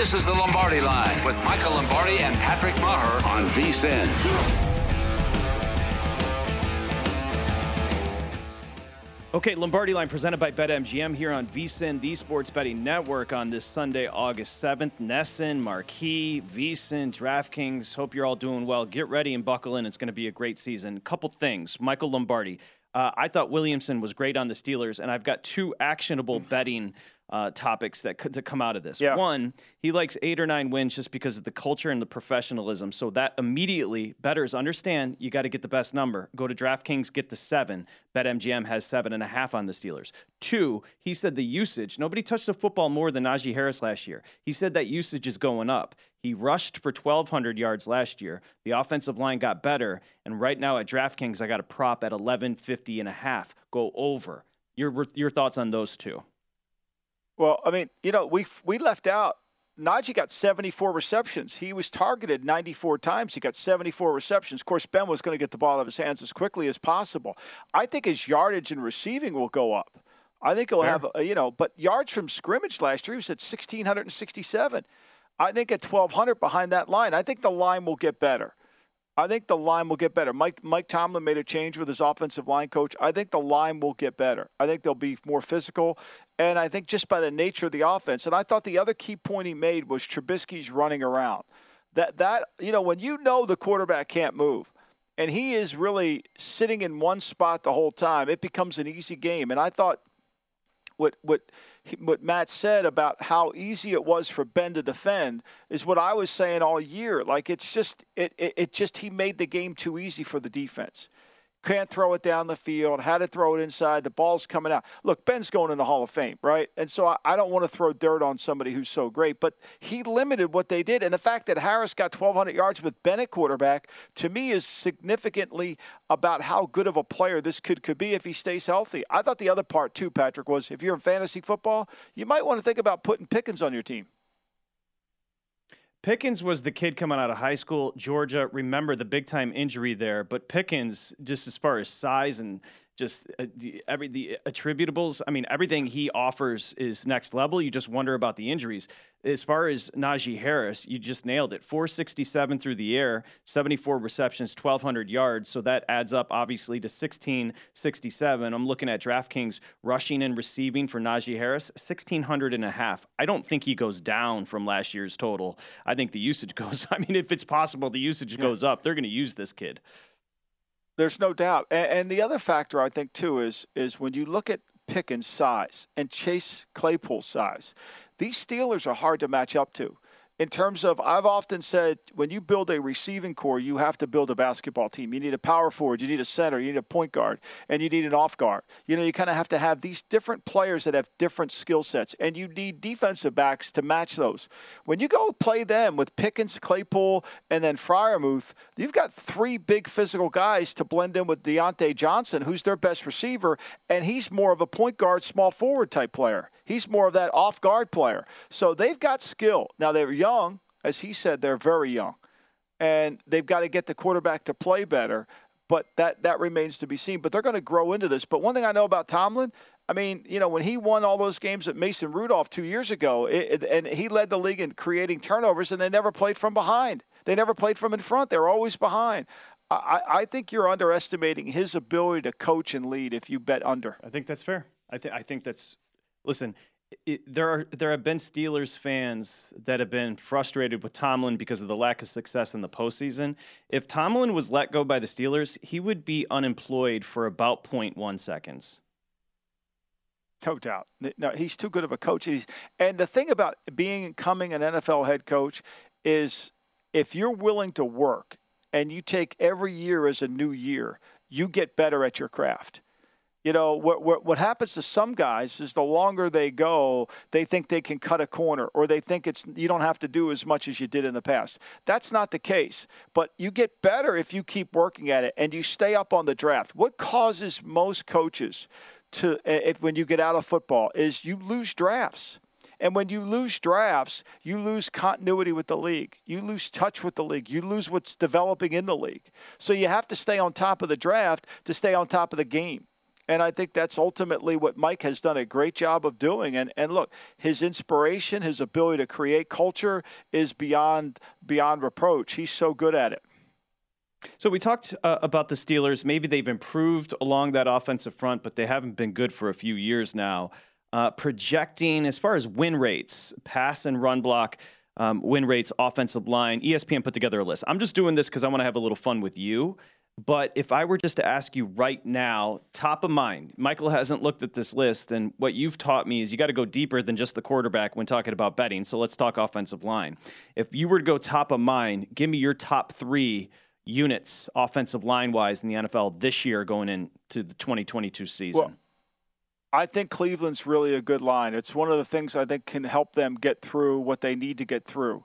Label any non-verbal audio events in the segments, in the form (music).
This is the Lombardi Line with Michael Lombardi and Patrick Meagher on VSIN. Okay, Lombardi Line presented by BetMGM here on VSIN, the Sports Betting Network, on this Sunday, August 7th. NESN, Marquee, VSIN, DraftKings. Hope you're all doing well. Get ready and buckle in. It's going to be a great season. Couple things. Michael Lombardi. Uh, I thought Williamson was great on the Steelers, and I've got two actionable betting uh, topics that could to come out of this. Yeah. One, he likes eight or nine wins just because of the culture and the professionalism. So that immediately betters understand you got to get the best number. Go to DraftKings, get the seven. BetMGM has seven and a half on the Steelers. Two, he said the usage. Nobody touched the football more than Najee Harris last year. He said that usage is going up. He rushed for 1,200 yards last year. The offensive line got better, and right now at DraftKings, I got a prop at 1150 and a half. Go over. Your your thoughts on those two? Well, I mean, you know, we we left out. Najee got 74 receptions. He was targeted 94 times. He got 74 receptions. Of course, Ben was going to get the ball out of his hands as quickly as possible. I think his yardage and receiving will go up. I think he'll have, uh, you know, but yards from scrimmage last year, he was at 1,667. I think at 1,200 behind that line, I think the line will get better. I think the line will get better. Mike Mike Tomlin made a change with his offensive line coach. I think the line will get better. I think they'll be more physical, and I think just by the nature of the offense. And I thought the other key point he made was Trubisky's running around. That that you know when you know the quarterback can't move, and he is really sitting in one spot the whole time, it becomes an easy game. And I thought what what what Matt said about how easy it was for Ben to defend is what I was saying all year. Like it's just it it, it just he made the game too easy for the defense. Can't throw it down the field. Had to throw it inside. The ball's coming out. Look, Ben's going in the Hall of Fame, right? And so I, I don't want to throw dirt on somebody who's so great, but he limited what they did. And the fact that Harris got 1,200 yards with Bennett quarterback, to me, is significantly about how good of a player this kid could be if he stays healthy. I thought the other part, too, Patrick, was if you're in fantasy football, you might want to think about putting Pickens on your team. Pickens was the kid coming out of high school, Georgia. Remember the big time injury there, but Pickens, just as far as size and just uh, the, every the attributables, I mean, everything he offers is next level. You just wonder about the injuries. As far as Najee Harris, you just nailed it. 467 through the air, 74 receptions, 1,200 yards. So that adds up obviously to 1667. I'm looking at DraftKings rushing and receiving for Najee Harris, 1,600 and a half. I don't think he goes down from last year's total. I think the usage (laughs) goes, I mean, if it's possible, the usage goes up. They're going to use this kid. There's no doubt. And, and the other factor I think too is is when you look at Pickens' size and Chase Claypool's size, these Steelers are hard to match up to in terms of I've often said when you build a receiving core, you have to build a basketball team. You need a power forward, you need a center, you need a point guard, and you need an off guard. You know, you kind of have to have these different players that have different skill sets, and you need defensive backs to match those. When you go play them with Pickens, Claypool, and then Freiermuth, you've got three big physical guys to blend in with Diontae Johnson, who's their best receiver, and he's more of a point guard, small forward type player. He's more of that off guard player. So they've got skill. Now they're young, as he said, they're very young. And they've got to get the quarterback to play better. But that, that remains to be seen. But they're going to grow into this. But one thing I know about Tomlin, I mean, you know, when he won all those games at Mason Rudolph two years ago, it, and he led the league in creating turnovers, and they never played from behind. They never played from in front. They were always behind. I, I think you're underestimating his ability to coach and lead if you bet under. I think that's fair. I, th- I think that's listen, it, there are there have been Steelers fans that have been frustrated with Tomlin because of the lack of success in the postseason. If Tomlin was let go by the Steelers, he would be unemployed for about 0.1 seconds. No doubt. No, he's too good of a coach. He's, and the thing about being coming an NFL head coach is if you're willing to work and you take every year as a new year, you get better at your craft. You know, what, what, what happens to some guys is the longer they go, they think they can cut a corner or they think it's you don't have to do as much as you did in the past. That's not the case. But you get better if you keep working at it and you stay up on the draft. What causes most coaches to eh, if when you get out of football is you lose drafts. And when you lose drafts, you lose continuity with the league. You lose touch with the league. You lose what's developing in the league. So you have to stay on top of the draft to stay on top of the game. And I think that's ultimately what Mike has done a great job of doing. And and look, his inspiration, his ability to create culture is beyond beyond reproach. He's so good at it. So we talked uh, about the Steelers. Maybe they've improved along that offensive front, but they haven't been good for a few years now. Uh, projecting as far as win rates, pass and run block. Um, win rates, offensive line. ESPN put together a list. I'm just doing this because I want to have a little fun with you. But if I were just to ask you right now, top of mind, Michael hasn't looked at this list, and what you've taught me is you got to go deeper than just the quarterback when talking about betting. So let's talk offensive line. If you were to go top of mind, give me your top three units offensive line wise in the NFL this year going into the 2022 season. Well, I think Cleveland's really a good line. It's one of the things I think can help them get through what they need to get through.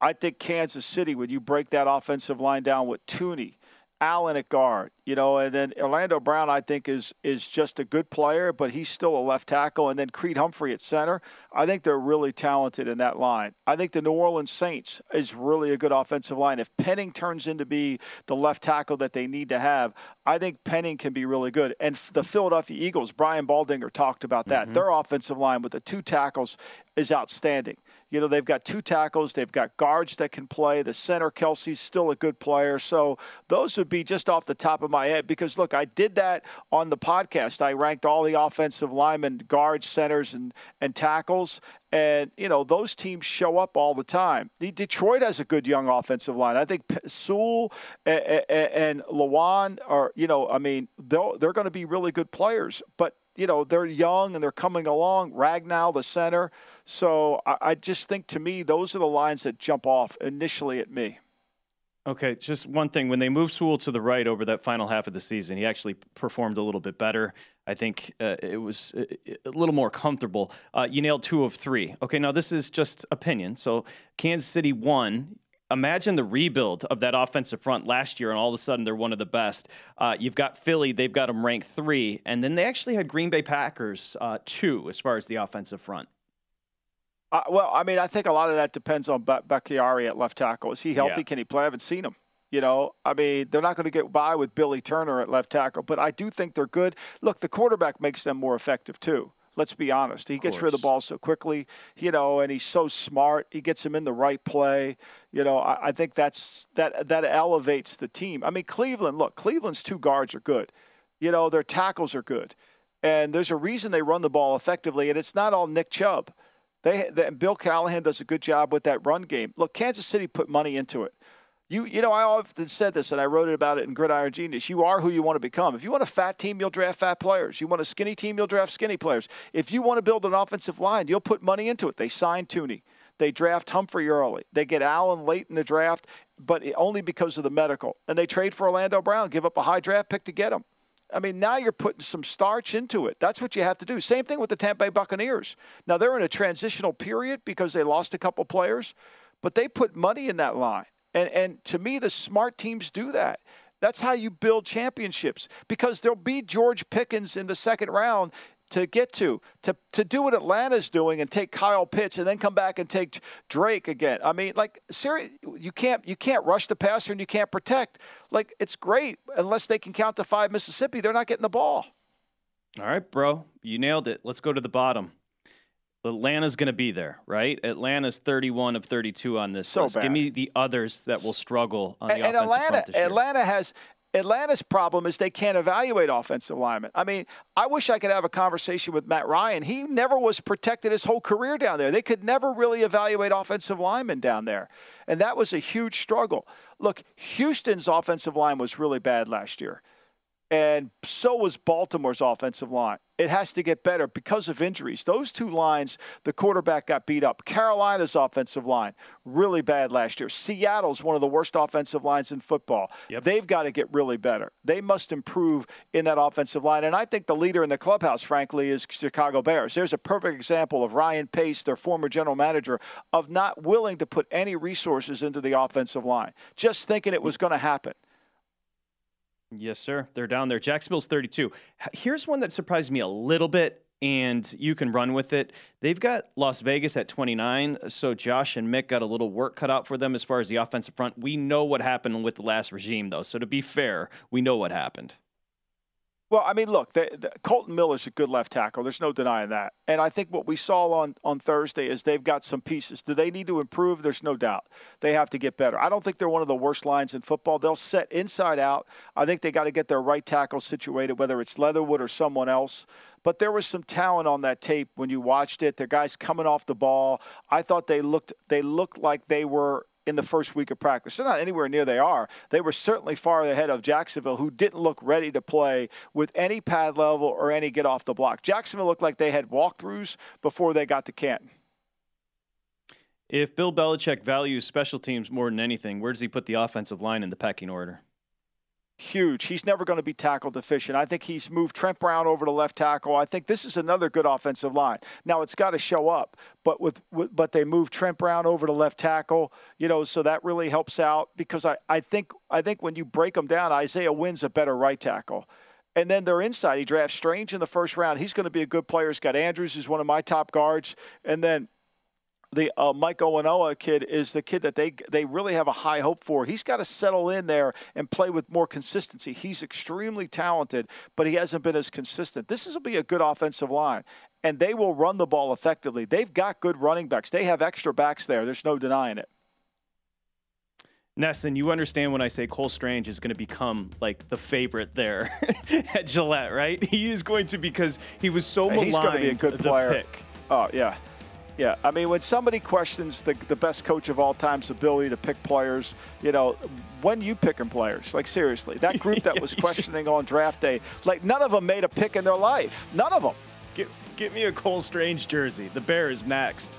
I think Kansas City, when you break that offensive line down with Thuney, Allen at guard, you know, and then Orlando Brown, I think, is is just a good player, but he's still a left tackle. And then Creed Humphrey at center. I think they're really talented in that line. I think the New Orleans Saints is really a good offensive line. If Penning turns into be the left tackle that they need to have, I think Penning can be really good. And the Philadelphia Eagles, Brian Baldinger talked about that. Mm-hmm. Their offensive line with the two tackles is outstanding. You know, they've got two tackles, they've got guards that can play. The center, Kelce's still a good player. So those would be just off the top of my head because, look, I did that on the podcast. I ranked all the offensive linemen, guards, centers, and, and tackles. And, you know, those teams show up all the time. The Detroit has a good young offensive line. I think Sewell and, and Lewan are, you know, I mean, they're going to be really good players. But you know, they're young and they're coming along. Ragnow, the center. So I, I just think to me, those are the lines that jump off initially at me. Okay, just one thing. When they moved Sewell to the right over that final half of the season, he actually performed a little bit better. I think uh, it was uh, a little more comfortable. Uh, you nailed two of three. Okay, now this is just opinion. So Kansas City won imagine the rebuild of that offensive front last year, and all of a sudden they're one of the best. Uh, you've got Philly; they've got them ranked three, and then they actually had Green Bay Packers uh, two as far as the offensive front. Uh, well, I mean, I think a lot of that depends on Bakhtiari at left tackle. Is he healthy? Yeah. Can he play? I haven't seen him. You know, I mean, they're not going to get by with Billy Turner at left tackle, but I do think they're good. Look, the quarterback makes them more effective too. Let's be honest. He gets rid of the ball so quickly, you know, and he's so smart. He gets him in the right play. You know, I, I think that's that that elevates the team. I mean, Cleveland. Look, Cleveland's two guards are good. You know, their tackles are good, and there's a reason they run the ball effectively, and it's not all Nick Chubb. They, they Bill Callahan does a good job with that run game. Look, Kansas City put money into it. You, you know, I often said this, and I wrote it about it in Gridiron Genius. You are who you want to become. If you want a fat team, you'll draft fat players. You want a skinny team, you'll draft skinny players. If you want to build an offensive line, you'll put money into it. They signed Thuney. They draft Humphrey early. They get Allen late in the draft, but only because of the medical. And they trade for Orlando Brown, give up a high draft pick to get him. I mean, now you're putting some starch into it. That's what you have to do. Same thing with the Tampa Bay Buccaneers. Now they're in a transitional period because they lost a couple players, but they put money in that line. And and to me, the smart teams do that. That's how you build championships because there'll be George Pickens in the second round to get to. To to do what Atlanta's doing and take Kyle Pitts and then come back and take Drake again. I mean, like serious, you can't you can't rush the passer and you can't protect. Like it's great unless they can count to five Mississippi, they're not getting the ball. All right, bro, you nailed it. Let's go to the bottom. Atlanta's going to be there, right? Atlanta's 31 of 32 on this so list. Bad. Give me the others that will struggle on the and, offensive and Atlanta, front this year. Atlanta has Atlanta's problem is they can't evaluate offensive linemen. I mean, I wish I could have a conversation with Matt Ryan. He never was protected his whole career down there. They could never really evaluate offensive linemen down there. And that was a huge struggle. Look, Houston's offensive line was really bad last year. And so was Baltimore's offensive line. It has to get better because of injuries. Those two lines, the quarterback got beat up. Carolina's offensive line, really bad last year. Seattle's one of the worst offensive lines in football. Yep. They've got to get really better. They must improve in that offensive line. And I think the leader in the clubhouse, frankly, is Chicago Bears. There's a perfect example of Ryan Pace, their former general manager, of not willing to put any resources into the offensive line, just thinking it was going to happen. Yes, sir. They're down there. Jacksonville's 32. Here's one that surprised me a little bit, and you can run with it. They've got Las Vegas at 29, so Josh and Mick got a little work cut out for them as far as the offensive front. We know what happened with the last regime, though. So to be fair, we know what happened. Well, I mean, look, the, the, Kolton Miller's a good left tackle. There's no denying that. And I think what we saw on, on Thursday is they've got some pieces. Do they need to improve? There's no doubt. They have to get better. I don't think they're one of the worst lines in football. They'll set inside out. I think they got to get their right tackle situated, whether it's Leatherwood or someone else. But there was some talent on that tape when you watched it. The guys coming off the ball. I thought they looked they looked like they were in the first week of practice. They're not anywhere near they are. They were certainly far ahead of Jacksonville, who didn't look ready to play with any pad level or any get off the block. Jacksonville looked like they had walkthroughs before they got to Canton. If Bill Belichick values special teams more than anything, where does he put the offensive line in the pecking order? Huge. He's never going to be tackle deficient. I think he's moved Trent Brown over to left tackle. I think this is another good offensive line. Now it's got to show up, but with, with, but they moved Trent Brown over to left tackle, you know, so that really helps out because I, I think I think when you break them down, Isaiah Wynn's a better right tackle. And then they're inside. He drafts Strange in the first round. He's going to be a good player. He's got Andrews, who's one of my top guards. And then the uh, Mike Onwenu kid is the kid that they they really have a high hope for. He's got to settle in there and play with more consistency. He's extremely talented, but he hasn't been as consistent. This will be a good offensive line, and they will run the ball effectively. They've got good running backs. They have extra backs there. There's no denying it. Nesson, you understand when I say Cole Strange is going to become like the favorite there (laughs) at Gillette, right? He is going to because he was so maligned. He's going to be a good player. Pick. Oh yeah. Yeah, I mean, when somebody questions the, the best coach of all time's ability to pick players, you know, when you picking players, like seriously, that (laughs) group that was questioning on draft day, like none of them made a pick in their life. None of them. Get, get me a Cole Strange jersey. The Bears next.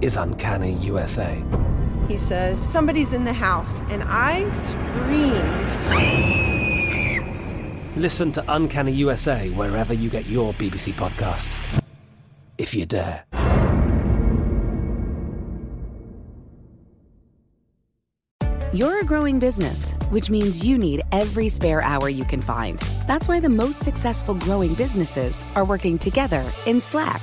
is Uncanny USA. He says, Somebody's in the house, and I screamed. Listen to Uncanny USA wherever you get your BBC podcasts, if you dare. You're a growing business, which means you need every spare hour you can find. That's why the most successful growing businesses are working together in Slack.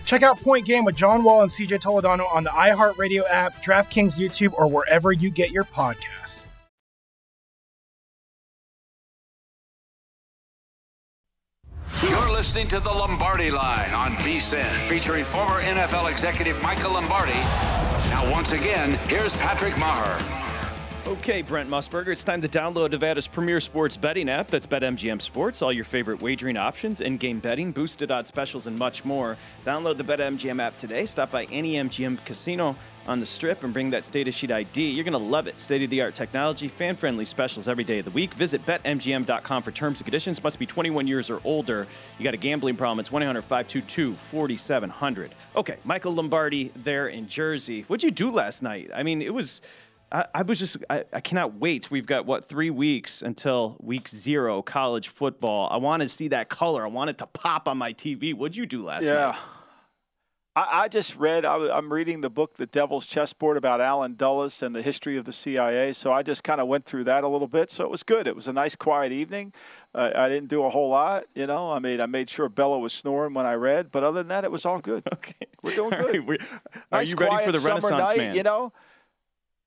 Check out Point Game with John Wall and CJ Toledano on the iHeartRadio app, DraftKings YouTube, or wherever you get your podcasts. You're listening to the Lombardi Line on VSIN, featuring former NFL executive Michael Lombardi. Now, once again, here's Patrick Meagher. Okay, Brent Musburger, it's time to download Nevada's premier sports betting app. That's BetMGM Sports. All your favorite wagering options, in-game betting, boosted odds specials, and much more. Download the BetMGM app today. Stop by any MGM casino on the strip and bring that status sheet ID. You're going to love it. State of the art technology, fan friendly specials every day of the week. Visit betmgm.com for terms and conditions. Must be 21 years or older. You got a gambling problem, it's 1 800 522 4700. Okay, Michael Lombardi there in Jersey. What'd you do last night? I mean, it was I, I was just, I, I cannot wait. We've got what three weeks until week zero college football. I want to see that color. I want it to pop on my TV. What'd you do last yeah. night? I, I just read. I, am reading the book, The Devil's Chessboard, about Allen Dulles and the history of the CIA. So I just kind of went through that a little bit. So it was good. It was a nice, quiet evening. Uh, I didn't do a whole lot, you know. I mean, I made sure Bella was snoring when I read, but other than that, it was all good. (laughs) Okay, we're doing good. Right, nice, are you ready for the Renaissance night, man? You know.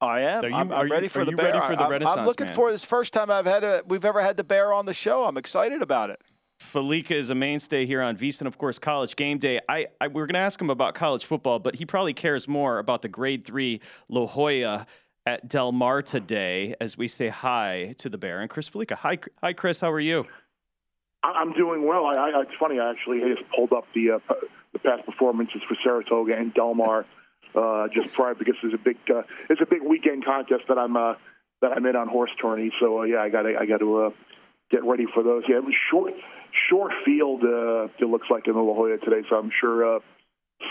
I am. Are you, I'm, I'm ready you, for are the you bear. ready for the I'm, Renaissance I'm looking man? for this first time I've had a, we've ever had the bear on the show. I'm excited about it. Fallica is a mainstay here on VSiN, of course, College Game Day. I, I we're going to ask him about college football, but he probably cares more about the Grade Three La Jolla at Del Mar today. As we say hi to the Bear and Chris Fallica. Hi, hi, Chris. How are you? I'm doing well. I, I, it's funny. I actually just pulled up the uh, the past performances for Saratoga and Del Mar uh, just prior because there's a big uh, it's a big weekend contest that I'm uh, that I'm in on horse tourney. So uh, yeah, I got I got to uh, get ready for those. Yeah, it was short short field. Uh, it looks like in the La Jolla today, so I'm sure uh,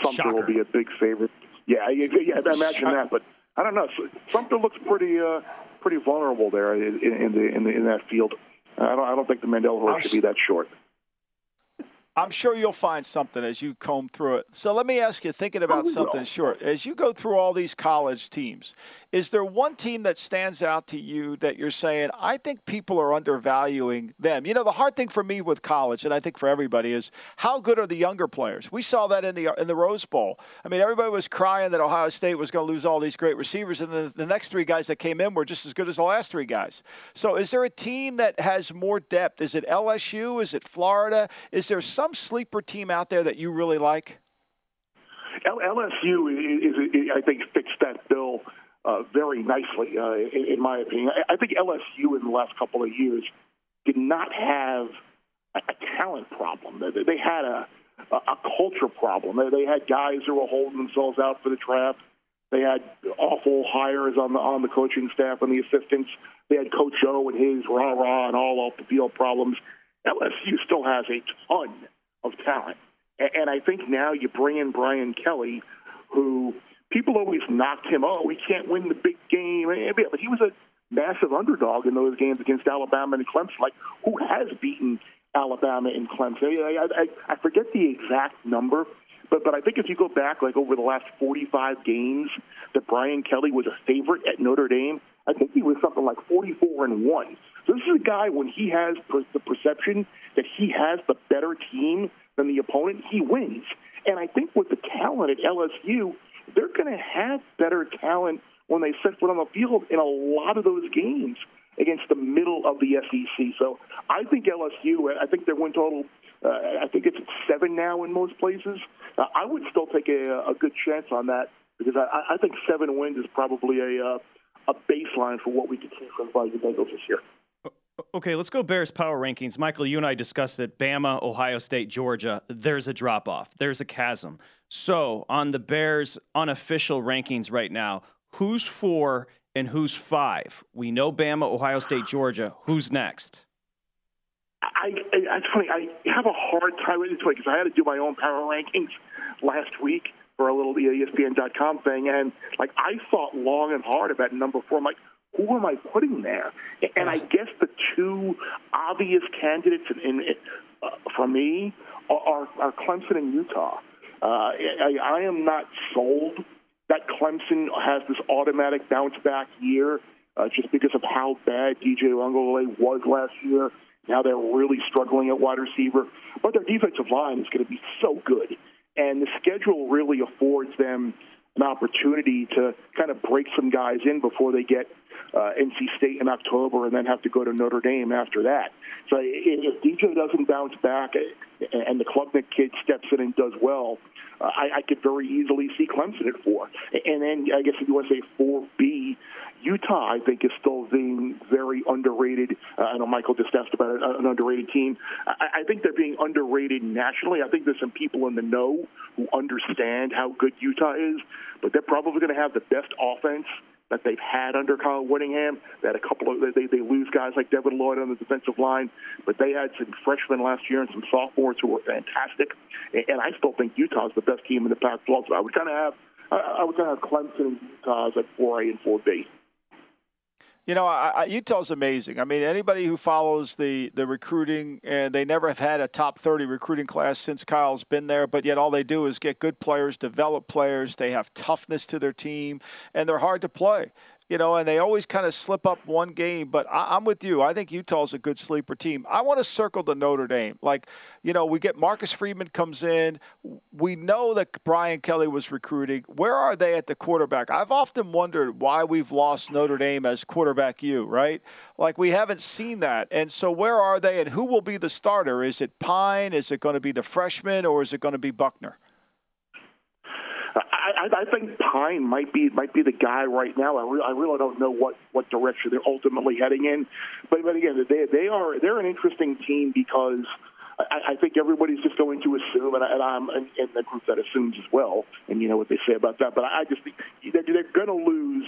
Sumter will be a big favorite. Yeah, yeah, yeah I imagine that, but I don't know. Sumter looks pretty uh, pretty vulnerable there in, in the in the in that field. I don't I don't think the Mandella horse should be that short. I'm sure you'll find something as you comb through it. So let me ask you, thinking oh, about something short, as you go through all these college teams, is there one team that stands out to you that you're saying, I think people are undervaluing them? You know, the hard thing for me with college, and I think for everybody, is how good are the younger players? We saw that in the in the Rose Bowl. I mean, everybody was crying that Ohio State was going to lose all these great receivers, and the, the next three guys that came in were just as good as the last three guys. So is there a team that has more depth? Is it LSU? Is it Florida? Is there some some sleeper team out there that you really like? LSU is, is I think, fits that bill uh, very nicely, uh, in, in, my opinion. I, think LSU in the last couple of years did not have a, a talent problem. They, they had a, a, a culture problem. They, they had guys who were holding themselves out for the draft. They had awful hires on the on the coaching staff and the assistants. They had Coach O and his rah rah and all off the field problems. LSU still has a ton of talent. And I think now you bring in Brian Kelly, who people always knocked him. Oh, he can't win the big game. But he was a massive underdog in those games against Alabama and Clemson. Like, who has beaten Alabama and Clemson? I, I, I forget the exact number, but but I think if you go back like over the last 45 games that Brian Kelly was a favorite at Notre Dame, I think he was something like 44 and one. So this is a guy when he has per- the perception that he has the better team than the opponent, he wins. And I think with the talent at LSU, they're going to have better talent when they set foot on the field in a lot of those games against the middle of the SEC. So I think LSU, I think their win total, uh, I think it's seven now in most places. Uh, I would still take a, a good chance on that because I, I think seven wins is probably a uh, a baseline for what we could see from the Bengals this year. Okay, let's go Bears power rankings. Michael, you and I discussed it. Bama, Ohio State, Georgia. There's a drop off. There's a chasm. So, on the Bears unofficial rankings right now, who's four and who's five? We know Bama, Ohio State, Georgia. Who's next? I, I, funny. I have a hard time with this way because I had to do my own power rankings last week for a little ESPN.com thing, and like I thought long and hard about number four. I'm like, who am I putting there? And I guess the two obvious candidates in, in, uh, for me are, are Clemson and Utah. Uh, I, I am not sold that Clemson has this automatic bounce back year uh, just because of how bad DJ Uiagalelei was last year. Now they're really struggling at wide receiver, but their defensive line is going to be so good, and the schedule really affords them an opportunity to kind of break some guys in before they get uh, NC State in October and then have to go to Notre Dame after that. So if DJ doesn't bounce back and the Klubnik kid steps in and does well, uh, I, I could very easily see Clemson at four. And then I guess if you want to say 4B, Utah, I think, is still being very underrated. Uh, I know Michael just asked about an underrated team. I, I think they're being underrated nationally. I think there's some people in the know who understand how good Utah is, but they're probably going to have the best offense that they've had under Kyle Whittingham. They had a couple of they they lose guys like Devin Lloyd on the defensive line, but they had some freshmen last year and some sophomores who were fantastic. And I still think Utah's the best team in the Pac-12. So I would kind of have I would kind of have Clemson and Utah at 4A and 4B. You know, I, I, Utah's amazing. I mean, anybody who follows the, the recruiting, and they never have had a top 30 recruiting class since Kyle's been there, but yet all they do is get good players, develop players. They have toughness to their team, and they're hard to play you know, and they always kind of slip up one game. But I, am with you. I think Utah's a good sleeper team. I want to circle the Notre Dame. Like, you know, we get Marcus Freeman comes in. We know that Brian Kelly was recruiting. Where are they at the quarterback? I've often wondered why we've lost Notre Dame as quarterback you, right? Like, we haven't seen that. And so, where are they, and who will be the starter? Is it Pyne? Is it going to be the freshman, or is it going to be Buchner? I, I think Pyne might be might be the guy right now. I, re- I really don't know what, what direction they're ultimately heading in, but but again, they they are they're an interesting team because I, I think everybody's just going to assume, and, I, and I'm in, in the group that assumes as well, and you know what they say about that. But I just think they're, they're going to lose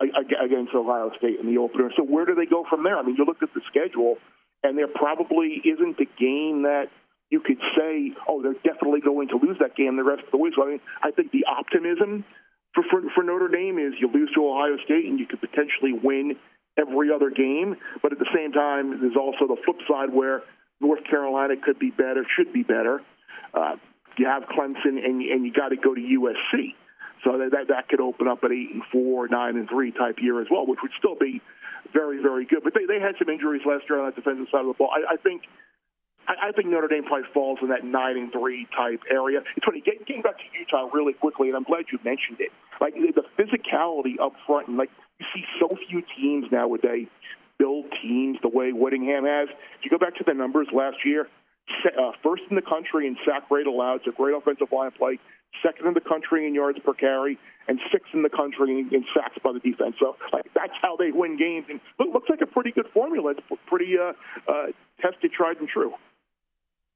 against Ohio State in the opener. So where do they go from there? I mean, you look at the schedule, and there probably isn't a game that you could say, oh, they're definitely going to lose that game the rest of the way. So I mean, I think the optimism for, for, for Notre Dame is you lose to Ohio State and you could potentially win every other game. But at the same time, there's also the flip side where North Carolina could be better, should be better. Uh, you have Clemson, and, and you got to go to USC. So that, that that could open up an eight and four, nine and three type year as well, which would still be very, very good. But they, they had some injuries last year on that defensive side of the ball. I, I think I, I think Notre Dame probably falls in that nine and three type area. It's funny getting, getting back to Utah really quickly, and I'm glad you mentioned it. Like the physicality up front, and like you see so few teams nowadays build teams the way Whittingham has. If you go back to the numbers last year, uh, first in the country in sack rate allowed, a great offensive line play. Second in the country in yards per carry, and sixth in the country in, in sacks by the defense. So like, that's how they win games, and it looks like a pretty good formula. It's pretty uh, uh, tested, tried, and true.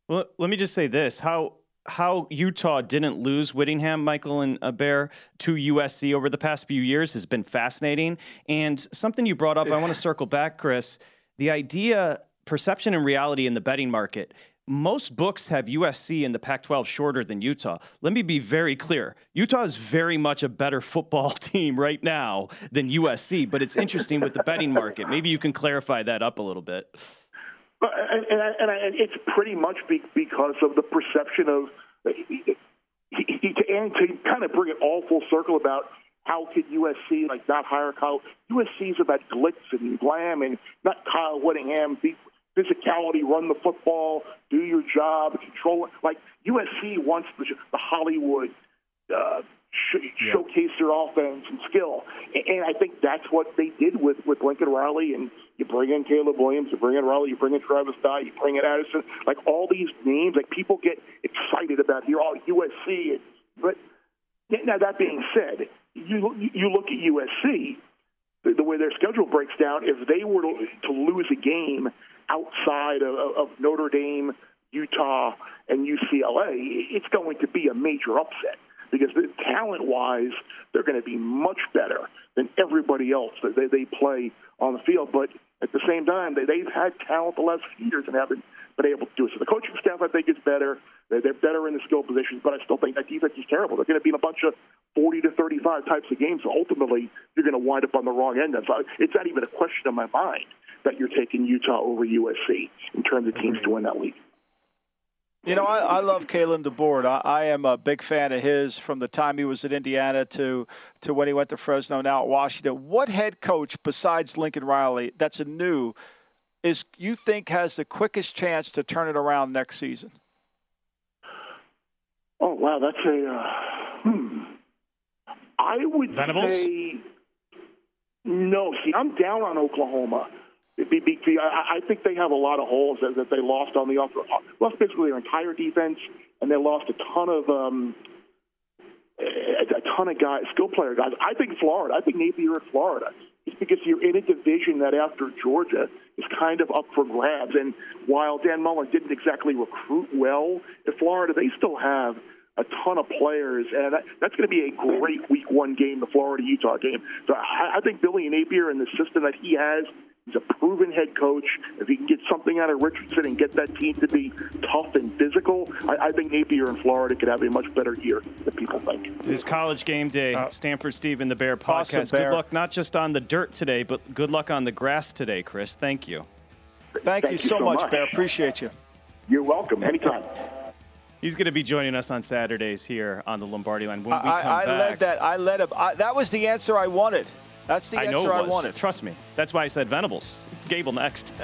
Well, let me just say this: how how Utah didn't lose Whittingham, Michael, and Bear to USC over the past few years has been fascinating. And something you brought up, I want to (sighs) circle back, Chris. The idea, perception, and reality in the betting market. Most books have USC in the Pac 12 shorter than Utah. Let me be very clear Utah is very much a better football (laughs) team right now than USC, but it's interesting with the betting market. Maybe you can clarify that up a little bit. And, and, and, and it's pretty much be, because of the perception of he, he, and to kind of bring it all full circle about how could USC like not hire Kyle? USC is about glitz and glam and not Kyle Whittingham. Be, physicality, run the football, do your job, control it. Like USC wants the, the Hollywood uh, yeah. showcase their offense and skill. And I think that's what they did with, with Lincoln Riley. And you bring in Caleb Williams, you bring in Riley, you bring in Travis Dye, you bring in Addison. Like all these names, like people get excited about here, oh, all USC. But now that being said, you you look at USC, the, the way their schedule breaks down. If they were to, to lose a game outside of, of Notre Dame, Utah, and UCLA, it's going to be a major upset because talent wise, they're going to be much better than everybody else that they, they play on the field. But at the same time, they, they've had talent the last few years and haven't been able to do it. So the coaching staff, I think, is better. They're, they're better in the skill positions, but I still think that defense is terrible. They're going to be in a bunch of 40 to 35 types of games. So ultimately, you're going to wind up on the wrong end. So it's not even a question in my mind that you're taking Utah over USC in terms of teams to win that league. You know, I, I love Kalen DeBoer. I, I am a big fan of his from the time he was at Indiana to to when he went to Fresno, now at Washington. What head coach besides Lincoln Riley that's a new is you think has the quickest chance to turn it around next season? Oh wow, that's a uh, hmm. I would Venables? say no. See, I'm down on Oklahoma. I think they have a lot of holes that they lost on the off. Lost basically their entire defense, and they lost a ton of um, a ton of guys, skill player guys. I think Florida. I think Napier at Florida. It's because you're in a division that after Georgia is kind of up for grabs. And while Dan Mullen didn't exactly recruit well at Florida, they still have a ton of players, and that, that's going to be a great Week One game, the Florida Utah game. So I, I think Billy Napier and the system that he has He's a proven head coach. If he can get something out of Richardson and get that team to be tough and physical, I, I think Napier in Florida could have a much better year than people think. It is college game day, uh, Stanford Steve and the Bear Awesome, podcast. Bear. Good luck not just on the dirt today, but good luck on the grass today, Chris. Thank you. Thank, you Thank you so, so much, much. Bear. Appreciate you. You're welcome. Anytime. He's going to be joining us on Saturdays here on the Lombardi line when we I, come I back. led that. I led him. I, that was the answer I wanted. That's the I answer know it I was. wanted. Trust me. That's why I said Venables. Gable next. (laughs)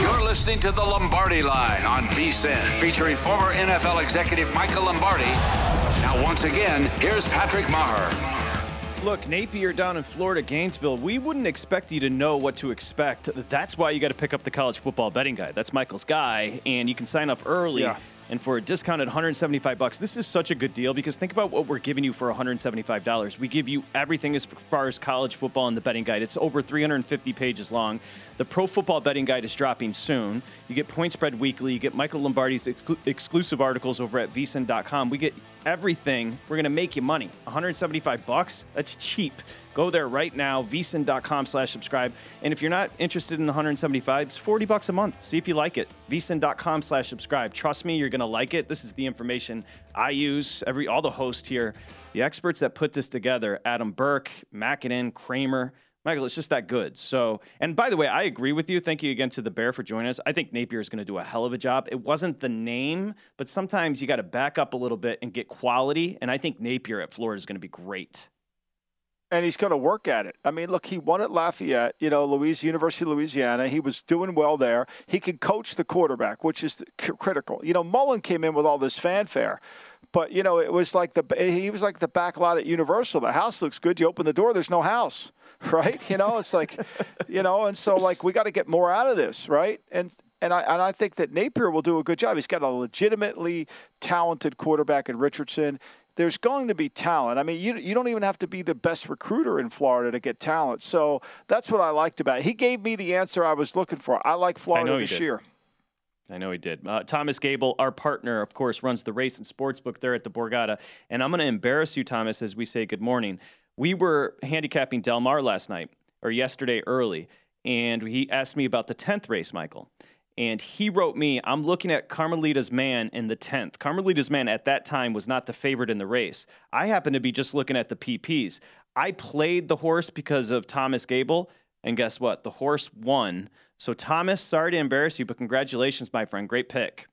You're listening to the Lombardi Line on VSIN, featuring former NFL executive Michael Lombardi. Now, once again, here's Patrick Meagher. Look, Napier down in Florida, Gainesville, we wouldn't expect you to know what to expect. That's why you got to pick up the college football betting guide. That's Michael's guy, and you can sign up early. Yeah. And for a discounted 175 bucks, this is such a good deal because think about what we're giving you for 175 dollars. We give you everything as far as college football in the betting guide. It's over 350 pages long. The Pro Football Betting Guide is dropping soon. You get Point Spread Weekly. You get Michael Lombardi's exclu- exclusive articles over at vsin.com. We get everything. We're going to make you money. 175 bucks? That's cheap. Go there right now, vsin.com slash subscribe. And if you're not interested in the 175, it's 40 bucks a month. See if you like it. vsin.com slash subscribe. Trust me, you're going to like it. This is the information I use. Every all the hosts here, the experts that put this together, Adam Burke, Mackinnon, Kramer, Michael, it's just that good. So, and by the way, I agree with you. Thank you again to the Bear for joining us. I think Napier is going to do a hell of a job. It wasn't the name, but sometimes you got to back up a little bit and get quality. And I think Napier at Florida is going to be great. And he's going to work at it. I mean, look, he won at Lafayette, you know, Louisiana, University of Louisiana. He was doing well there. He can coach the quarterback, which is critical. You know, Mullen came in with all this fanfare, but you know, it was like the he was like the back lot at Universal. The house looks good. You open the door, there's no house, (laughs) right? You know, it's like, you know, and so like we got to get more out of this, right? And and I and I think that Napier will do a good job. He's got a legitimately talented quarterback in Richardson. There's going to be talent. I mean, you you don't even have to be the best recruiter in Florida to get talent. So that's what I liked about it. He gave me the answer I was looking for. I like Florida know this year. I know he did. Uh, Thomas Gable, our partner, of course, runs the race and sports book there at the Borgata. And I'm going to embarrass you, Thomas, as we say good morning. We were handicapping Del Mar last night or yesterday early, and he asked me about the 10th race, Michael. And he wrote me, I'm looking at Carmelita's man in the 10th. Carmelita's man at that time was not the favorite in the race. I happen to be just looking at the PPs. I played the horse because of Thomas Gable, and guess what? The horse won. So, Thomas, sorry to embarrass you, but congratulations, my friend. Great pick.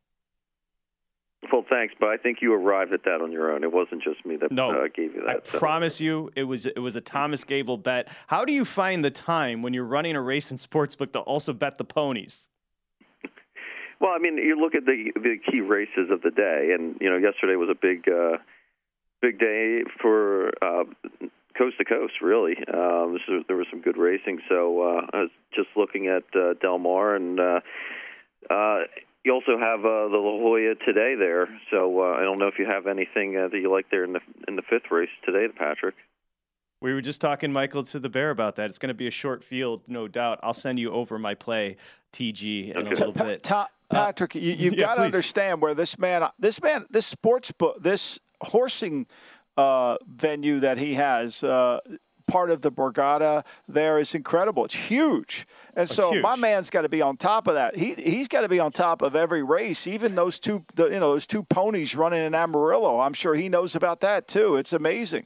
Well, thanks, but I think you arrived at that on your own. It wasn't just me that No, uh, gave you that. I promise you, it was it was a Thomas Gable bet. How do you find the time when you're running a race in sportsbook to also bet the ponies? Well, I mean, you look at the the key races of the day, and you know, yesterday was a big uh, big day for uh, coast to coast. Really, um, so there was some good racing. So uh, I was just looking at uh, Del Mar, and uh, uh, you also have uh, the La Jolla today there. So uh, I don't know if you have anything uh, that you like there in the in the fifth race today, Patrick. We were just talking, Michael, to the bear about that. It's going to be a short field, no doubt. I'll send you over my play, TG, in a little bit. Ta- Patrick, you, you've yeah, got to please. understand where this man, this man, this sports book, this horsing uh, venue that he has. Uh, Part of the Borgata there is incredible. It's huge, and so huge. my man's got to be on top of that. He he's got to be on top of every race, even those two, the, you know, those two ponies running in Amarillo. I'm sure he knows about that too. It's amazing.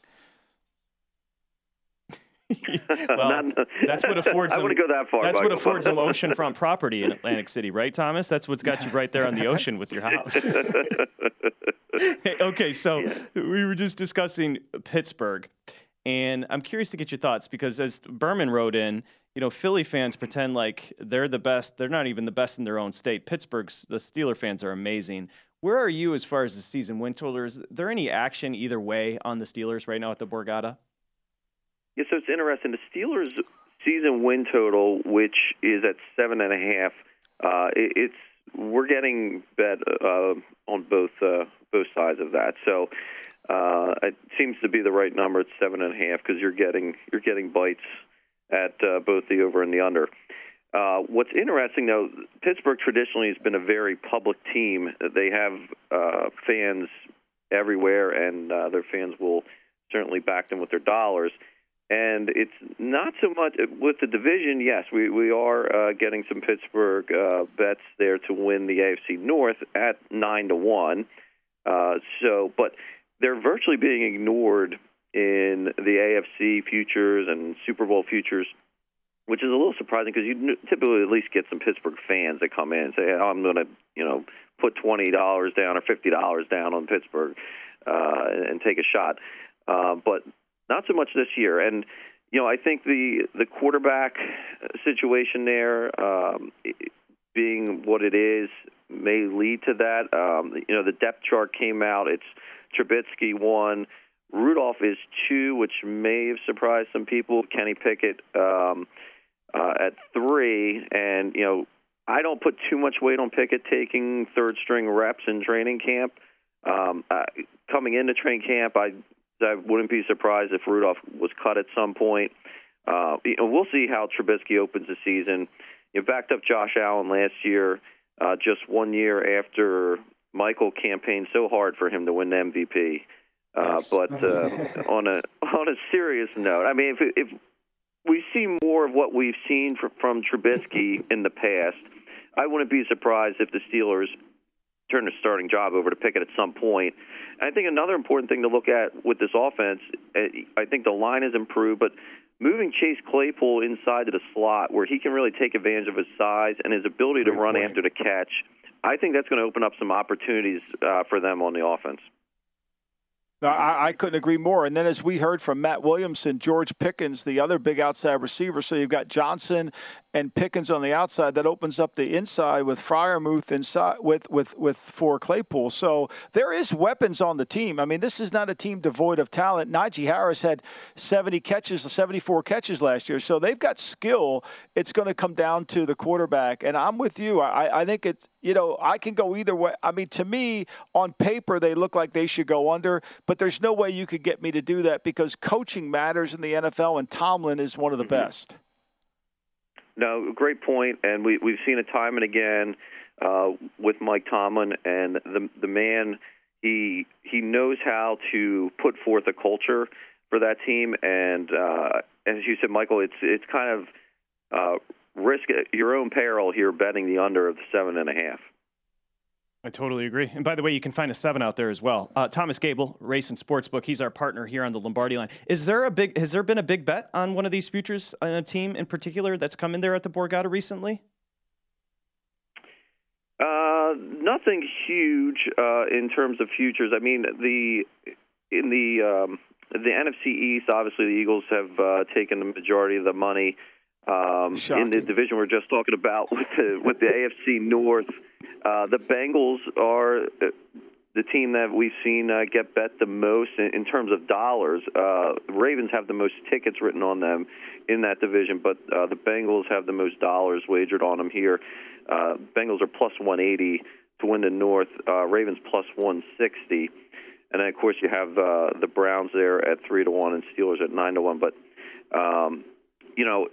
(laughs) Well, that's what affords I him. wouldn't go that far, That's what affords him (laughs) oceanfront property in Atlantic City, right, Thomas? That's what's got you right there on the ocean with your house. Hey, (laughs) okay, so we were just discussing Pittsburgh, and I'm curious to get your thoughts because as Berman wrote in, you know, Philly fans pretend like they're the best. They're not even the best in their own state. Pittsburgh's the Steeler fans are amazing. Where are you as far as the season win total? Is there any action either way on the Steelers right now at the Borgata? Yeah, so it's interesting. The Steelers' season win total, which is at seven and a half, uh, it, it's we're getting bet uh, on both uh, both sides of that. So uh, it seems to be the right number. It's seven and a half because you're getting you're getting bites at uh, both the over and the under. Uh, what's interesting, though, Pittsburgh traditionally has been a very public team. They have uh, fans everywhere, and uh, their fans will certainly back them with their dollars. And it's not so much with the division. Yes, we we are uh, getting some Pittsburgh uh, bets there to win the AFC North at nine to one. Uh, so, but they're virtually being ignored in the AFC futures and Super Bowl futures, which is a little surprising because you typically at least get some Pittsburgh fans that come in and say, oh, "I'm going to, you know, put twenty dollars down or fifty dollars down on Pittsburgh uh, and take a shot." Uh, but not so much this year. And you know, I think the the quarterback situation there, um, being what it is, may lead to that. Um, you know, the depth chart came out. It's Trubisky one. Rudolph is two, which may have surprised some people. Kenny Pickett um, uh, at three, and you know, I don't put too much weight on Pickett taking third string reps in training camp. Um, uh, coming into training camp, I I wouldn't be surprised if Rudolph was cut at some point. Uh, you know, we'll see how Trubisky opens the season. You backed up Josh Allen last year, uh, just one year after Michael campaigned so hard for him to win the MVP. Uh, yes. But uh, (laughs) on a on a serious note, I mean, if, if we see more of what we've seen from, from Trubisky in the past, I wouldn't be surprised if the Steelers turn the starting job over to Pickett at some point. And I think another important thing to look at with this offense, eh, I think the line has improved, but moving Chase Claypool inside to the slot where he can really take advantage of his size and his ability Great to run point. after the catch, I think that's going to open up some opportunities uh, for them on the offense. I, I, couldn't agree more. And then, as we heard from Matt Williamson, George Pickens, the other big outside receiver. So you've got Johnson and Pickens on the outside. That opens up the inside with Freiermuth inside with with with for Claypool. So there is weapons on the team. I mean, this is not a team devoid of talent. Najee Harris had 70 catches, 74 catches last year. So they've got skill. It's going to come down to the quarterback. And I'm with you. I, I think it's you know I can go either way. I mean, to me, on paper they look like they should go under, but there's no way you could get me to do that because coaching matters in the NFL, and Tomlin is one of the mm-hmm. best. No, great point, and we we've seen it time and again uh, with Mike Tomlin, and the the man he he knows how to put forth a culture for that team, and uh, as you said, Michael, it's it's kind of uh, risk your own peril here betting the under of the seven and a half. I totally agree. And by the way, you can find a seven out there as well. Uh, Thomas Gable, Race and Sportsbook. He's our partner here on the Lombardi line. Is there a big? Has there been a big bet on one of these futures on a team in particular that's come in there at the Borgata recently? Uh, nothing huge uh, in terms of futures. I mean, the in the um, the NFC East, obviously the Eagles have uh, taken the majority of the money. Um, in the division we're just talking about with the with the AFC North. Uh, the Bengals are uh, the team that we've seen uh, get bet the most in, in terms of dollars. Uh, Ravens have the most tickets written on them in that division, but uh, the Bengals have the most dollars wagered on them here. Uh, Bengals are plus 180 to win the North. Uh, Ravens plus 160, and then of course you have uh, the Browns there at three to one and Steelers at nine to one. But um, you know,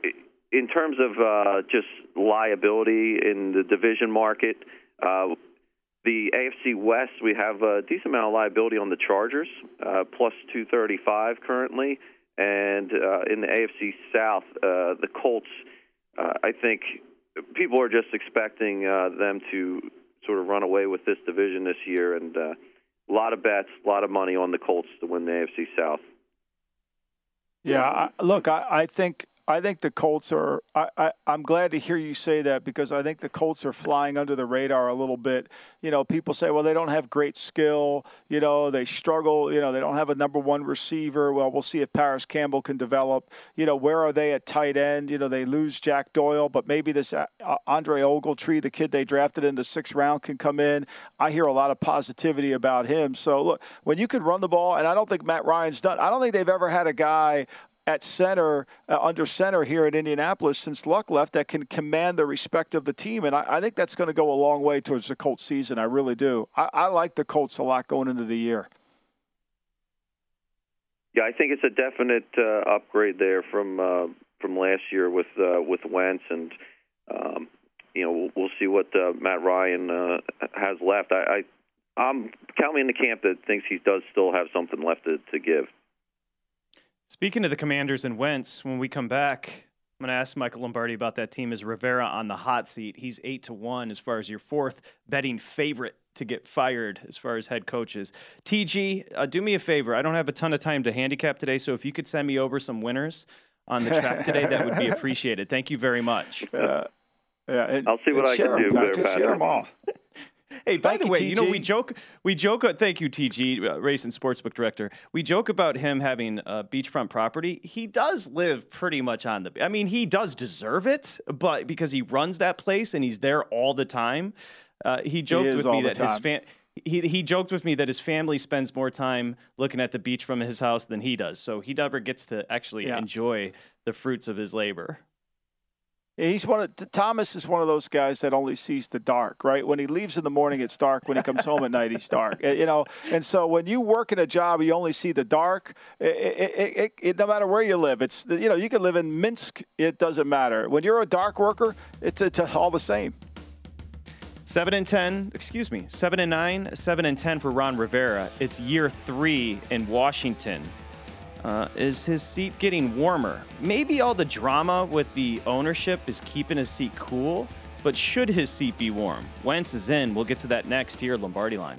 in terms of uh, just liability in the division market. Uh, the AFC West, we have a decent amount of liability on the Chargers, uh, plus 235 currently. And uh, in the AFC South, uh, the Colts, uh, I think people are just expecting uh, them to sort of run away with this division this year. And uh, a lot of bets, a lot of money on the Colts to win the AFC South. Yeah, I, look, I, I think I think the Colts are. I, am glad to hear you say that because I think the Colts are flying under the radar a little bit. You know, people say, well, they don't have great skill. You know, they struggle. You know, they don't have a number one receiver. Well, we'll see if Parris Campbell can develop. You know, where are they at tight end? You know, they lose Jack Doyle, but maybe this uh, Andre Ogletree, the kid they drafted in the sixth round, can come in. I hear a lot of positivity about him. So look, when you can run the ball, and I don't think Matt Ryan's done. I don't think they've ever had a guy at center, uh, under center here at Indianapolis since Luck left that can command the respect of the team. And I, I think that's going to go a long way towards the Colts season. I really do. I, I like the Colts a lot going into the year. Yeah, I think it's a definite uh, upgrade there from uh, from last year with uh, with Wentz, and um, you know we'll, we'll see what uh, Matt Ryan uh, has left. I, I I'm count me in the camp that thinks he does still have something left to, to give. Speaking of the Commanders and Wentz, when we come back, I'm going to ask Michael Lombardi about that team. Is Rivera on the hot seat? He's eight to one as far as your fourth betting favorite to get fired as far as head coaches. TG, uh, do me a favor. I don't have a ton of time to handicap today, so if you could send me over some winners on the track today, that would be (laughs) appreciated. Thank you very much. Uh, yeah, and, I'll see what I can do Share them all. Hey, by Thank the you, way, you know we joke, we joke. uh, Thank you, TG, uh, race and sportsbook director. We joke about him having uh, beachfront property. He does live pretty much on the. I mean, he does deserve it, but because he runs that place and he's there all the time, uh, he joked is with me that his fan. He, he joked with me that his family spends more time looking at the beach from his house than he does. So he never gets to actually Yeah. enjoy the fruits of his labor. He's one of Thomas is one of those guys that only sees the dark, right? When he leaves in the morning, it's dark. When he comes home at night, he's dark. Uh, You know, and so when you work in a job, you only see the dark. It, it, it, it, no matter where you live, it's you know you can live in Minsk. It doesn't matter. When you're a dark worker, it's, it's all the same. Seven and ten, excuse me, seven and nine, seven and ten for Ron Rivera. It's year three in Washington. Uh, is his seat getting warmer? Maybe all the drama with the ownership is keeping his seat cool, but should his seat be warm? Wentz is in. We'll get to that next here, at Lombardi Line.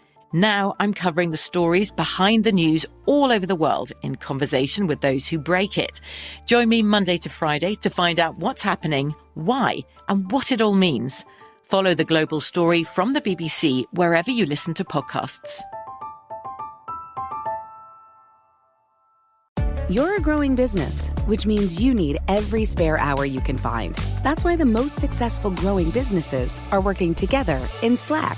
Now I'm covering the stories behind the news all over the world in conversation with those who break it. Join me Monday to Friday to find out what's happening, why, and what it all means. Follow the global story from the BBC wherever you listen to podcasts. You're a growing business, which means you need every spare hour you can find. That's why the most successful growing businesses are working together in Slack.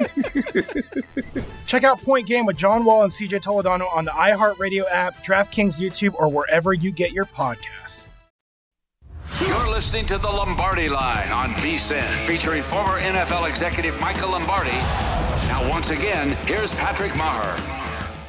(laughs) (laughs) Check out Point Game with John Wall and CJ Toledano on the iHeartRadio app, DraftKings YouTube, or wherever you get your podcasts. You're listening to the Lombardi Line on VSIN, featuring former NFL executive Michael Lombardi. Now, once again, here's Patrick Meagher.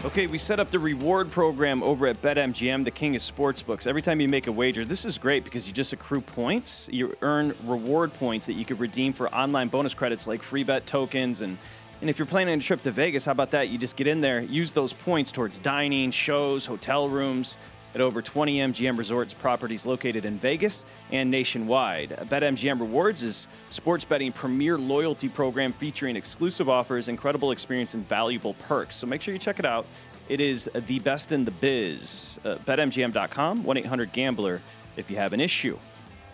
Okay, we set up the reward program over at BetMGM, the king of sportsbooks. Every time you make a wager, this is great because you just accrue points. You earn reward points that you could redeem for online bonus credits like free bet tokens. And, and if you're planning a trip to Vegas, how about that? You just get in there, use those points towards dining, shows, hotel rooms at over 20 MGM Resorts properties located in Vegas and nationwide. BetMGM Rewards is sports betting premier loyalty program featuring exclusive offers, incredible experience, and valuable perks. So make sure you check it out. It is the best in the biz. Uh, BetMGM.com, 1 800 Gambler if you have an issue.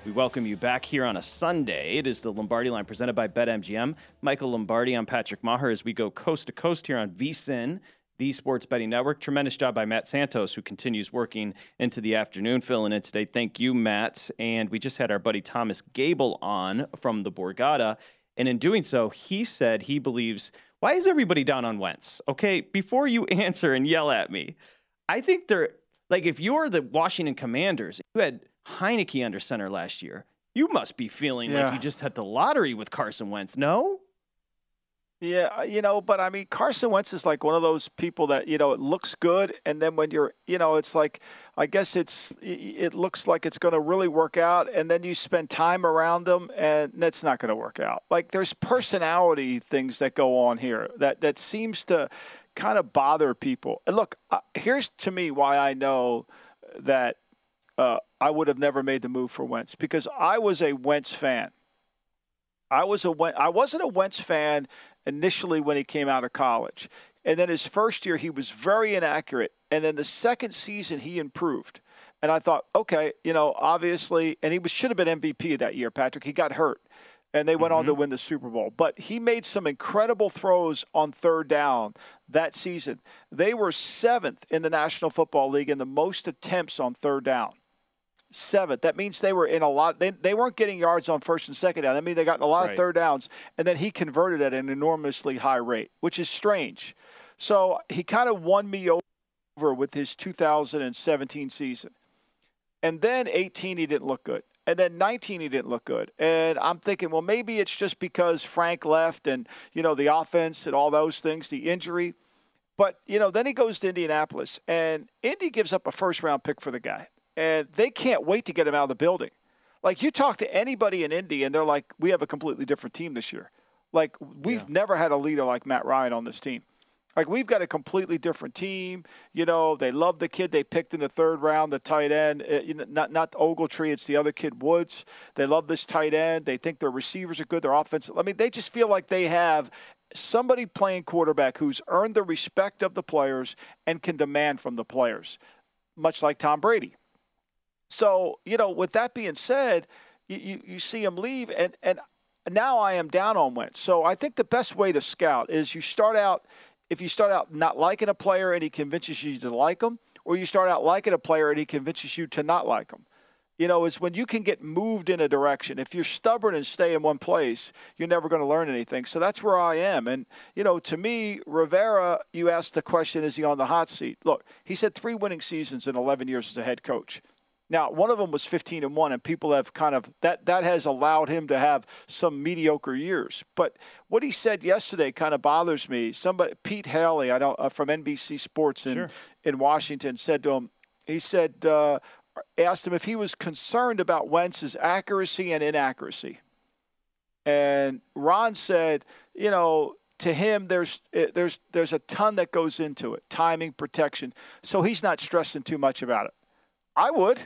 We welcome you back here on a Sunday. It is the Lombardi line presented by BetMGM. Michael Lombardi, I'm Patrick Meagher as we go coast to coast here on VSIN, the Sports Betting Network. Tremendous job by Matt Santos, who continues working into the afternoon, filling in today. Thank you, Matt. And we just had our buddy Thomas Gable on from the Borgata. And in doing so, he said he believes, why is everybody down on Wentz? Okay, before you (laughs) answer and yell at me, I think they're like if you're the Washington Commanders, you had Heinicke under center last year. You must be feeling Yeah. like you just had the lottery with Carson Wentz. No? Yeah, uh, you know, but I mean, Carson Wentz is like one of those people that you know it looks good, and then when you're, you know, it's like, I guess it's, it looks like it's going to really work out, and then you spend time around them, and that's not going to work out. Like there's personality things that go on here that that seems to kind of bother people. And look, uh, here's to me why I know that uh, I would have never made the move for Wentz because I was a Wentz fan. I was a I wasn't a Wentz fan initially when he came out of college. And then his first year he was very inaccurate. And then the second season he improved. And I thought, okay, you know, obviously and he was should have been MVP that year, Patrick. He got hurt. And they went on to win the Super Bowl. But he made some incredible throws on third down that season. They were seventh in the National Football League in the most attempts on third down seventh. That means they were in a lot. They, they weren't getting yards on first and second down. That means they got in a lot Right. of third downs, and then he converted at an enormously high rate, which is strange. So he kind of won me over with his 2017 season, and then 18 he didn't look good. And then 19, he didn't look good. And I'm thinking, well, maybe it's just because Frank left and, you know, the offense and all those things, the injury. But, you know, then he goes to Indianapolis, and Indy gives up a first round pick for the guy. And they can't wait to get him out of the building. Like, you talk to anybody in Indy, and they're like, we have a completely different team this year. Like, we've never had a leader like Matt Ryan on this team. Like, we've got a completely different team. You know, they love the kid they picked in the third round, the tight end. Uh, you know, not, not Ogletree, it's the other kid, Woods. They love this tight end. They think their receivers are good, their offense. I mean, they just feel like they have somebody playing quarterback who's earned the respect of the players and can demand from the players, much like Tom Brady. So, you know, with that being said, you, you, you see him leave, and, and now I am down on Wentz. So I think the best way to scout is you start out, if you start out not liking a player and he convinces you to like him, or you start out liking a player and he convinces you to not like him you know, is when you can get moved in a direction. If you're stubborn and stay in one place, you're never going to learn anything. So that's where I am. And, you know, to me, Rivera, you asked the question, is he on the hot seat? Look, he's had three winning seasons in 11 years as a head coach. Now, one of them was 15 and 1 and people have kind of that that has allowed him to have some mediocre years. But what he said yesterday kind of bothers me. Somebody Pete Hailey, I don't uh, from NBC Sports in sure. in Washington said to him he said uh, asked him if he was concerned about Wentz's accuracy and inaccuracy. And Ron said, you know, to him, there's eh, there's there's a ton that goes into it, timing, protection. So he's not stressing too much about it. I would,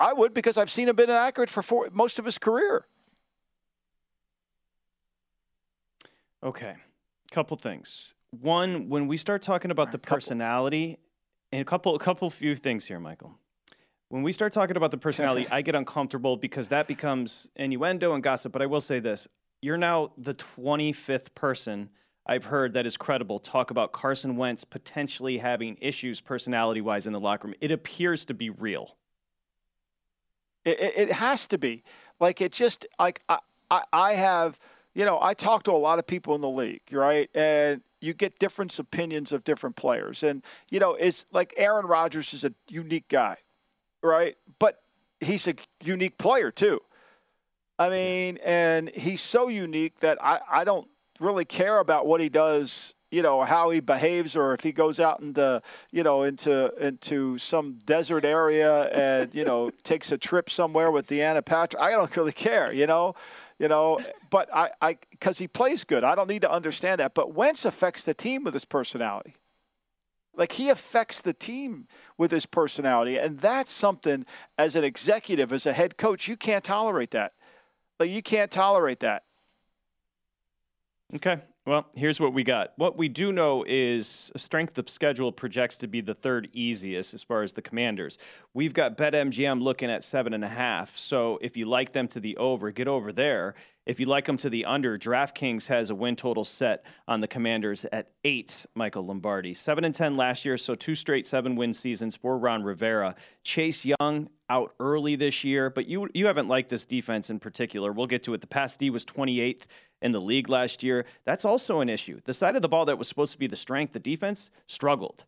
I would, because I've seen him been inaccurate for four, most of his career. Okay, a couple things. One, when we start talking about the personality, and a couple, a couple few things here, Michael when we start talking about the personality, (laughs) I get uncomfortable because that becomes innuendo and gossip. But I will say this you're now the 25th person I've heard that is credible talk about Carson Wentz potentially having issues personality wise in the locker room. It appears to be real. It, it has to be. Like, it just, like, I, I, I have, you know, I talk to a lot of people in the league, right? And you get different opinions of different players. And, you know, it's like Aaron Rodgers is a unique guy right? But he's a unique player too. I mean, and he's so unique that I, I don't really care about what he does, you know, how he behaves or if he goes out into, you know, into into some desert area and, you know, (laughs) takes a trip somewhere with Danica Patrick. I don't really care, you know. You know, but I, I, because he plays good, I don't need to understand that. But Wentz affects the team with his personality. Like he affects the team with his personality. And that's something as an executive, as a head coach, you can't tolerate that. Like you can't tolerate that. Okay. Well, here's what we got. What we do know is strength of schedule projects to be the third easiest as far as the commanders. We've got BetMGM looking at seven and a half. So if you like them to the over, get over there. If you like them to the under, DraftKings has a win total set on the Commanders at eight. Michael Lombardi, seven and ten last year, so two straight seven win seasons for Ron Rivera. Chase Young out early this year, but you you haven't liked this defense in particular. We'll get to it. The pass D was 28th in the league last year. That's also an issue. The side of the ball that was supposed to be the strength, the defense struggled.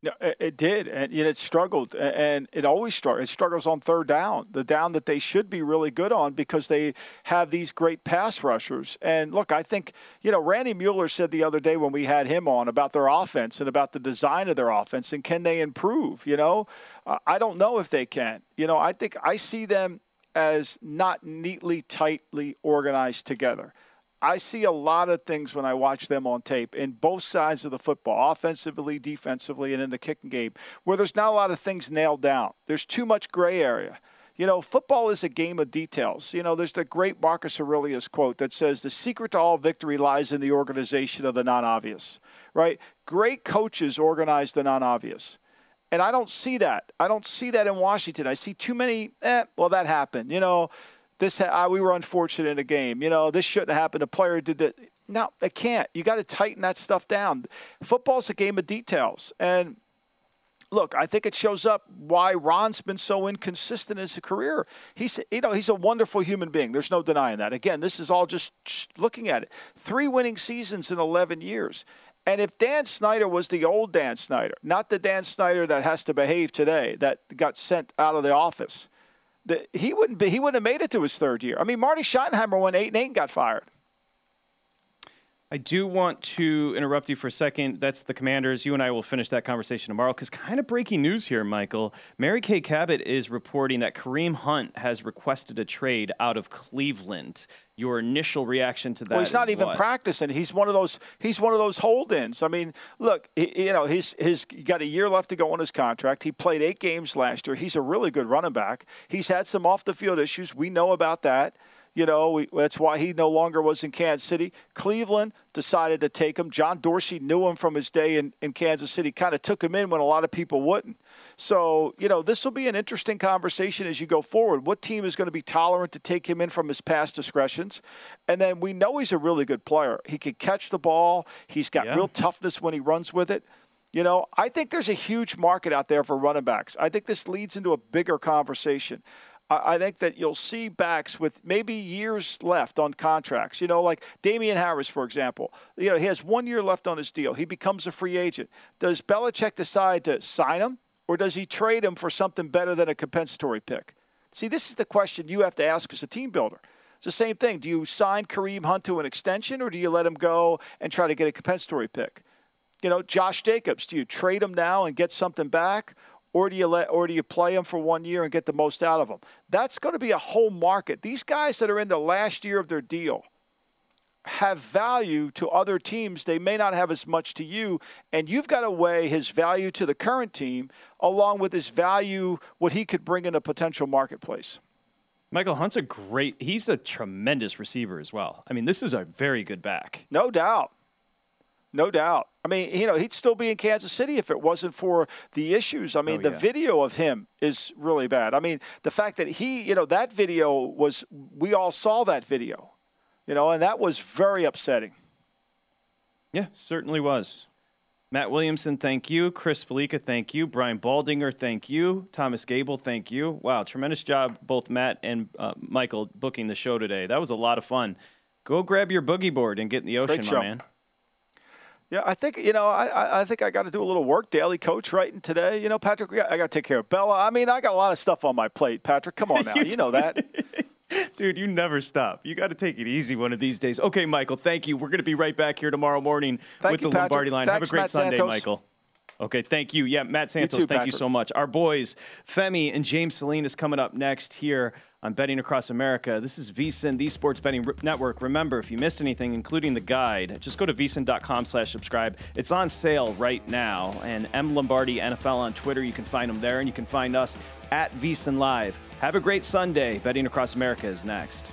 No, it did, and it struggled, and it always struggles. It struggles on third down, the down that they should be really good on because they have these great pass rushers. And look, I think you know Randy Mueller said the other day when we had him on about their offense and about the design of their offense and can they improve? You know, uh, I don't know if they can. You know, I think I see them as not neatly, tightly organized together. I see a lot of things when I watch them on tape in both sides of the football, offensively, defensively, and in the kicking game, where there's not a lot of things nailed down. There's too much gray area. You know, football is a game of details. You know, there's the great Marcus Aurelius quote that says, The secret to all victory lies in the organization of the non obvious, right? Great coaches organize the non obvious. And I don't see that. I don't see that in Washington. I see too many, eh, well, that happened. You know, this uh, we were unfortunate in a game. You know, this shouldn't have happened. A player did that. No, it can't. You got to tighten that stuff down. Football's a game of details, and look, I think it shows up why Ron's been so inconsistent in his career. He's, you know, he's a wonderful human being. There's no denying that. Again, this is all just looking at it. Three winning seasons in 11 years. And if Dan Snyder was the old Dan Snyder, not the Dan Snyder that has to behave today, that got sent out of the office, he wouldn't be, he wouldn't have made it to his third year. I mean, Marty Schottenheimer won eight and eight and got fired. I do want to interrupt you for a second. That's the Commanders. You and I will finish that conversation tomorrow because kind of breaking news here, Michael. Mary Kay Cabot is reporting that Kareem Hunt has requested a trade out of Cleveland. Your initial reaction to that? Well, he's not even what? practicing. He's one of those. He's one of those hold-ins. I mean, look, he, you know, he's he's got a year left to go on his contract. He played eight games last year. He's a really good running back. He's had some off-the-field issues. We know about that You know, we, that's why he no longer was in Kansas City. Cleveland decided to take him. John Dorsey knew him from his day in, in Kansas City, kind of took him in when a lot of people wouldn't. So, you know, this will be an interesting conversation as you go forward. What team is going to be tolerant to take him in from his past discretions? And then we know he's a really good player. He can catch the ball, he's got Yeah. real toughness when he runs with it. You know, I think there's a huge market out there for running backs. I think this leads into a bigger conversation. I think that you'll see backs with maybe years left on contracts. You know, like Damien Harris, for example. You know, he has one year left on his deal. He becomes a free agent. Does Belichick decide to sign him, or does he trade him for something better than a compensatory pick? See, this is the question you have to ask as a team builder. It's the same thing. Do you sign Kareem Hunt to an extension, or do you let him go and try to get a compensatory pick? You know, Josh Jacobs, do you trade him now and get something back, or do you let, or do you play them for one year and get the most out of them? That's going to be a whole market. These guys that are in the last year of their deal have value to other teams. They may not have as much to you, and you've got to weigh his value to the current team along with his value, what he could bring in a potential marketplace. Michael Hunt's a great. He's a tremendous receiver as well. I mean, this is a very good back. No doubt. No doubt. I mean, you know, he'd still be in Kansas City if it wasn't for the issues. I mean, Oh, the video of him is really bad. I mean, the fact that he, you know, that video was, we all saw that video, you know, and that was very upsetting. Yeah, certainly was. Matt Williamson, thank you. Chris Fallica, thank you. Brian Baldinger, thank you. Thomas Gable, thank you. Wow, tremendous job, both Matt and uh, Michael, booking the show today. That was a lot of fun. Go grab your boogie board and get in the ocean, Great my show. man. Yeah, I think you know. I I, think I got to do a little work. Daily coach writing today. You know, Patrick. I got to take care of Bella. I mean, I got a lot of stuff on my plate. Patrick, come on (laughs) now. you know that. (laughs) Dude, you never stop. You got to take it easy one of these days. Okay, Michael, thank you. We're going to be right back here tomorrow morning Thank with you, the Lombardi Patrick. line. Thanks, Have a great Matt Sunday, Santos. Michael. Okay, thank you. Yeah, Matt Santos, too, thank you so much. Our boys, Femi and James Salinas, coming up next here on Betting Across America. This is VSIN, the Sports Betting Network. Remember, if you missed anything, including the guide, just go to vsin.com slash subscribe. It's on sale right now. And M Lombardi NFL on Twitter, you can find them there, and you can find us at VSIN Live. Have a great Sunday. Betting Across America is next.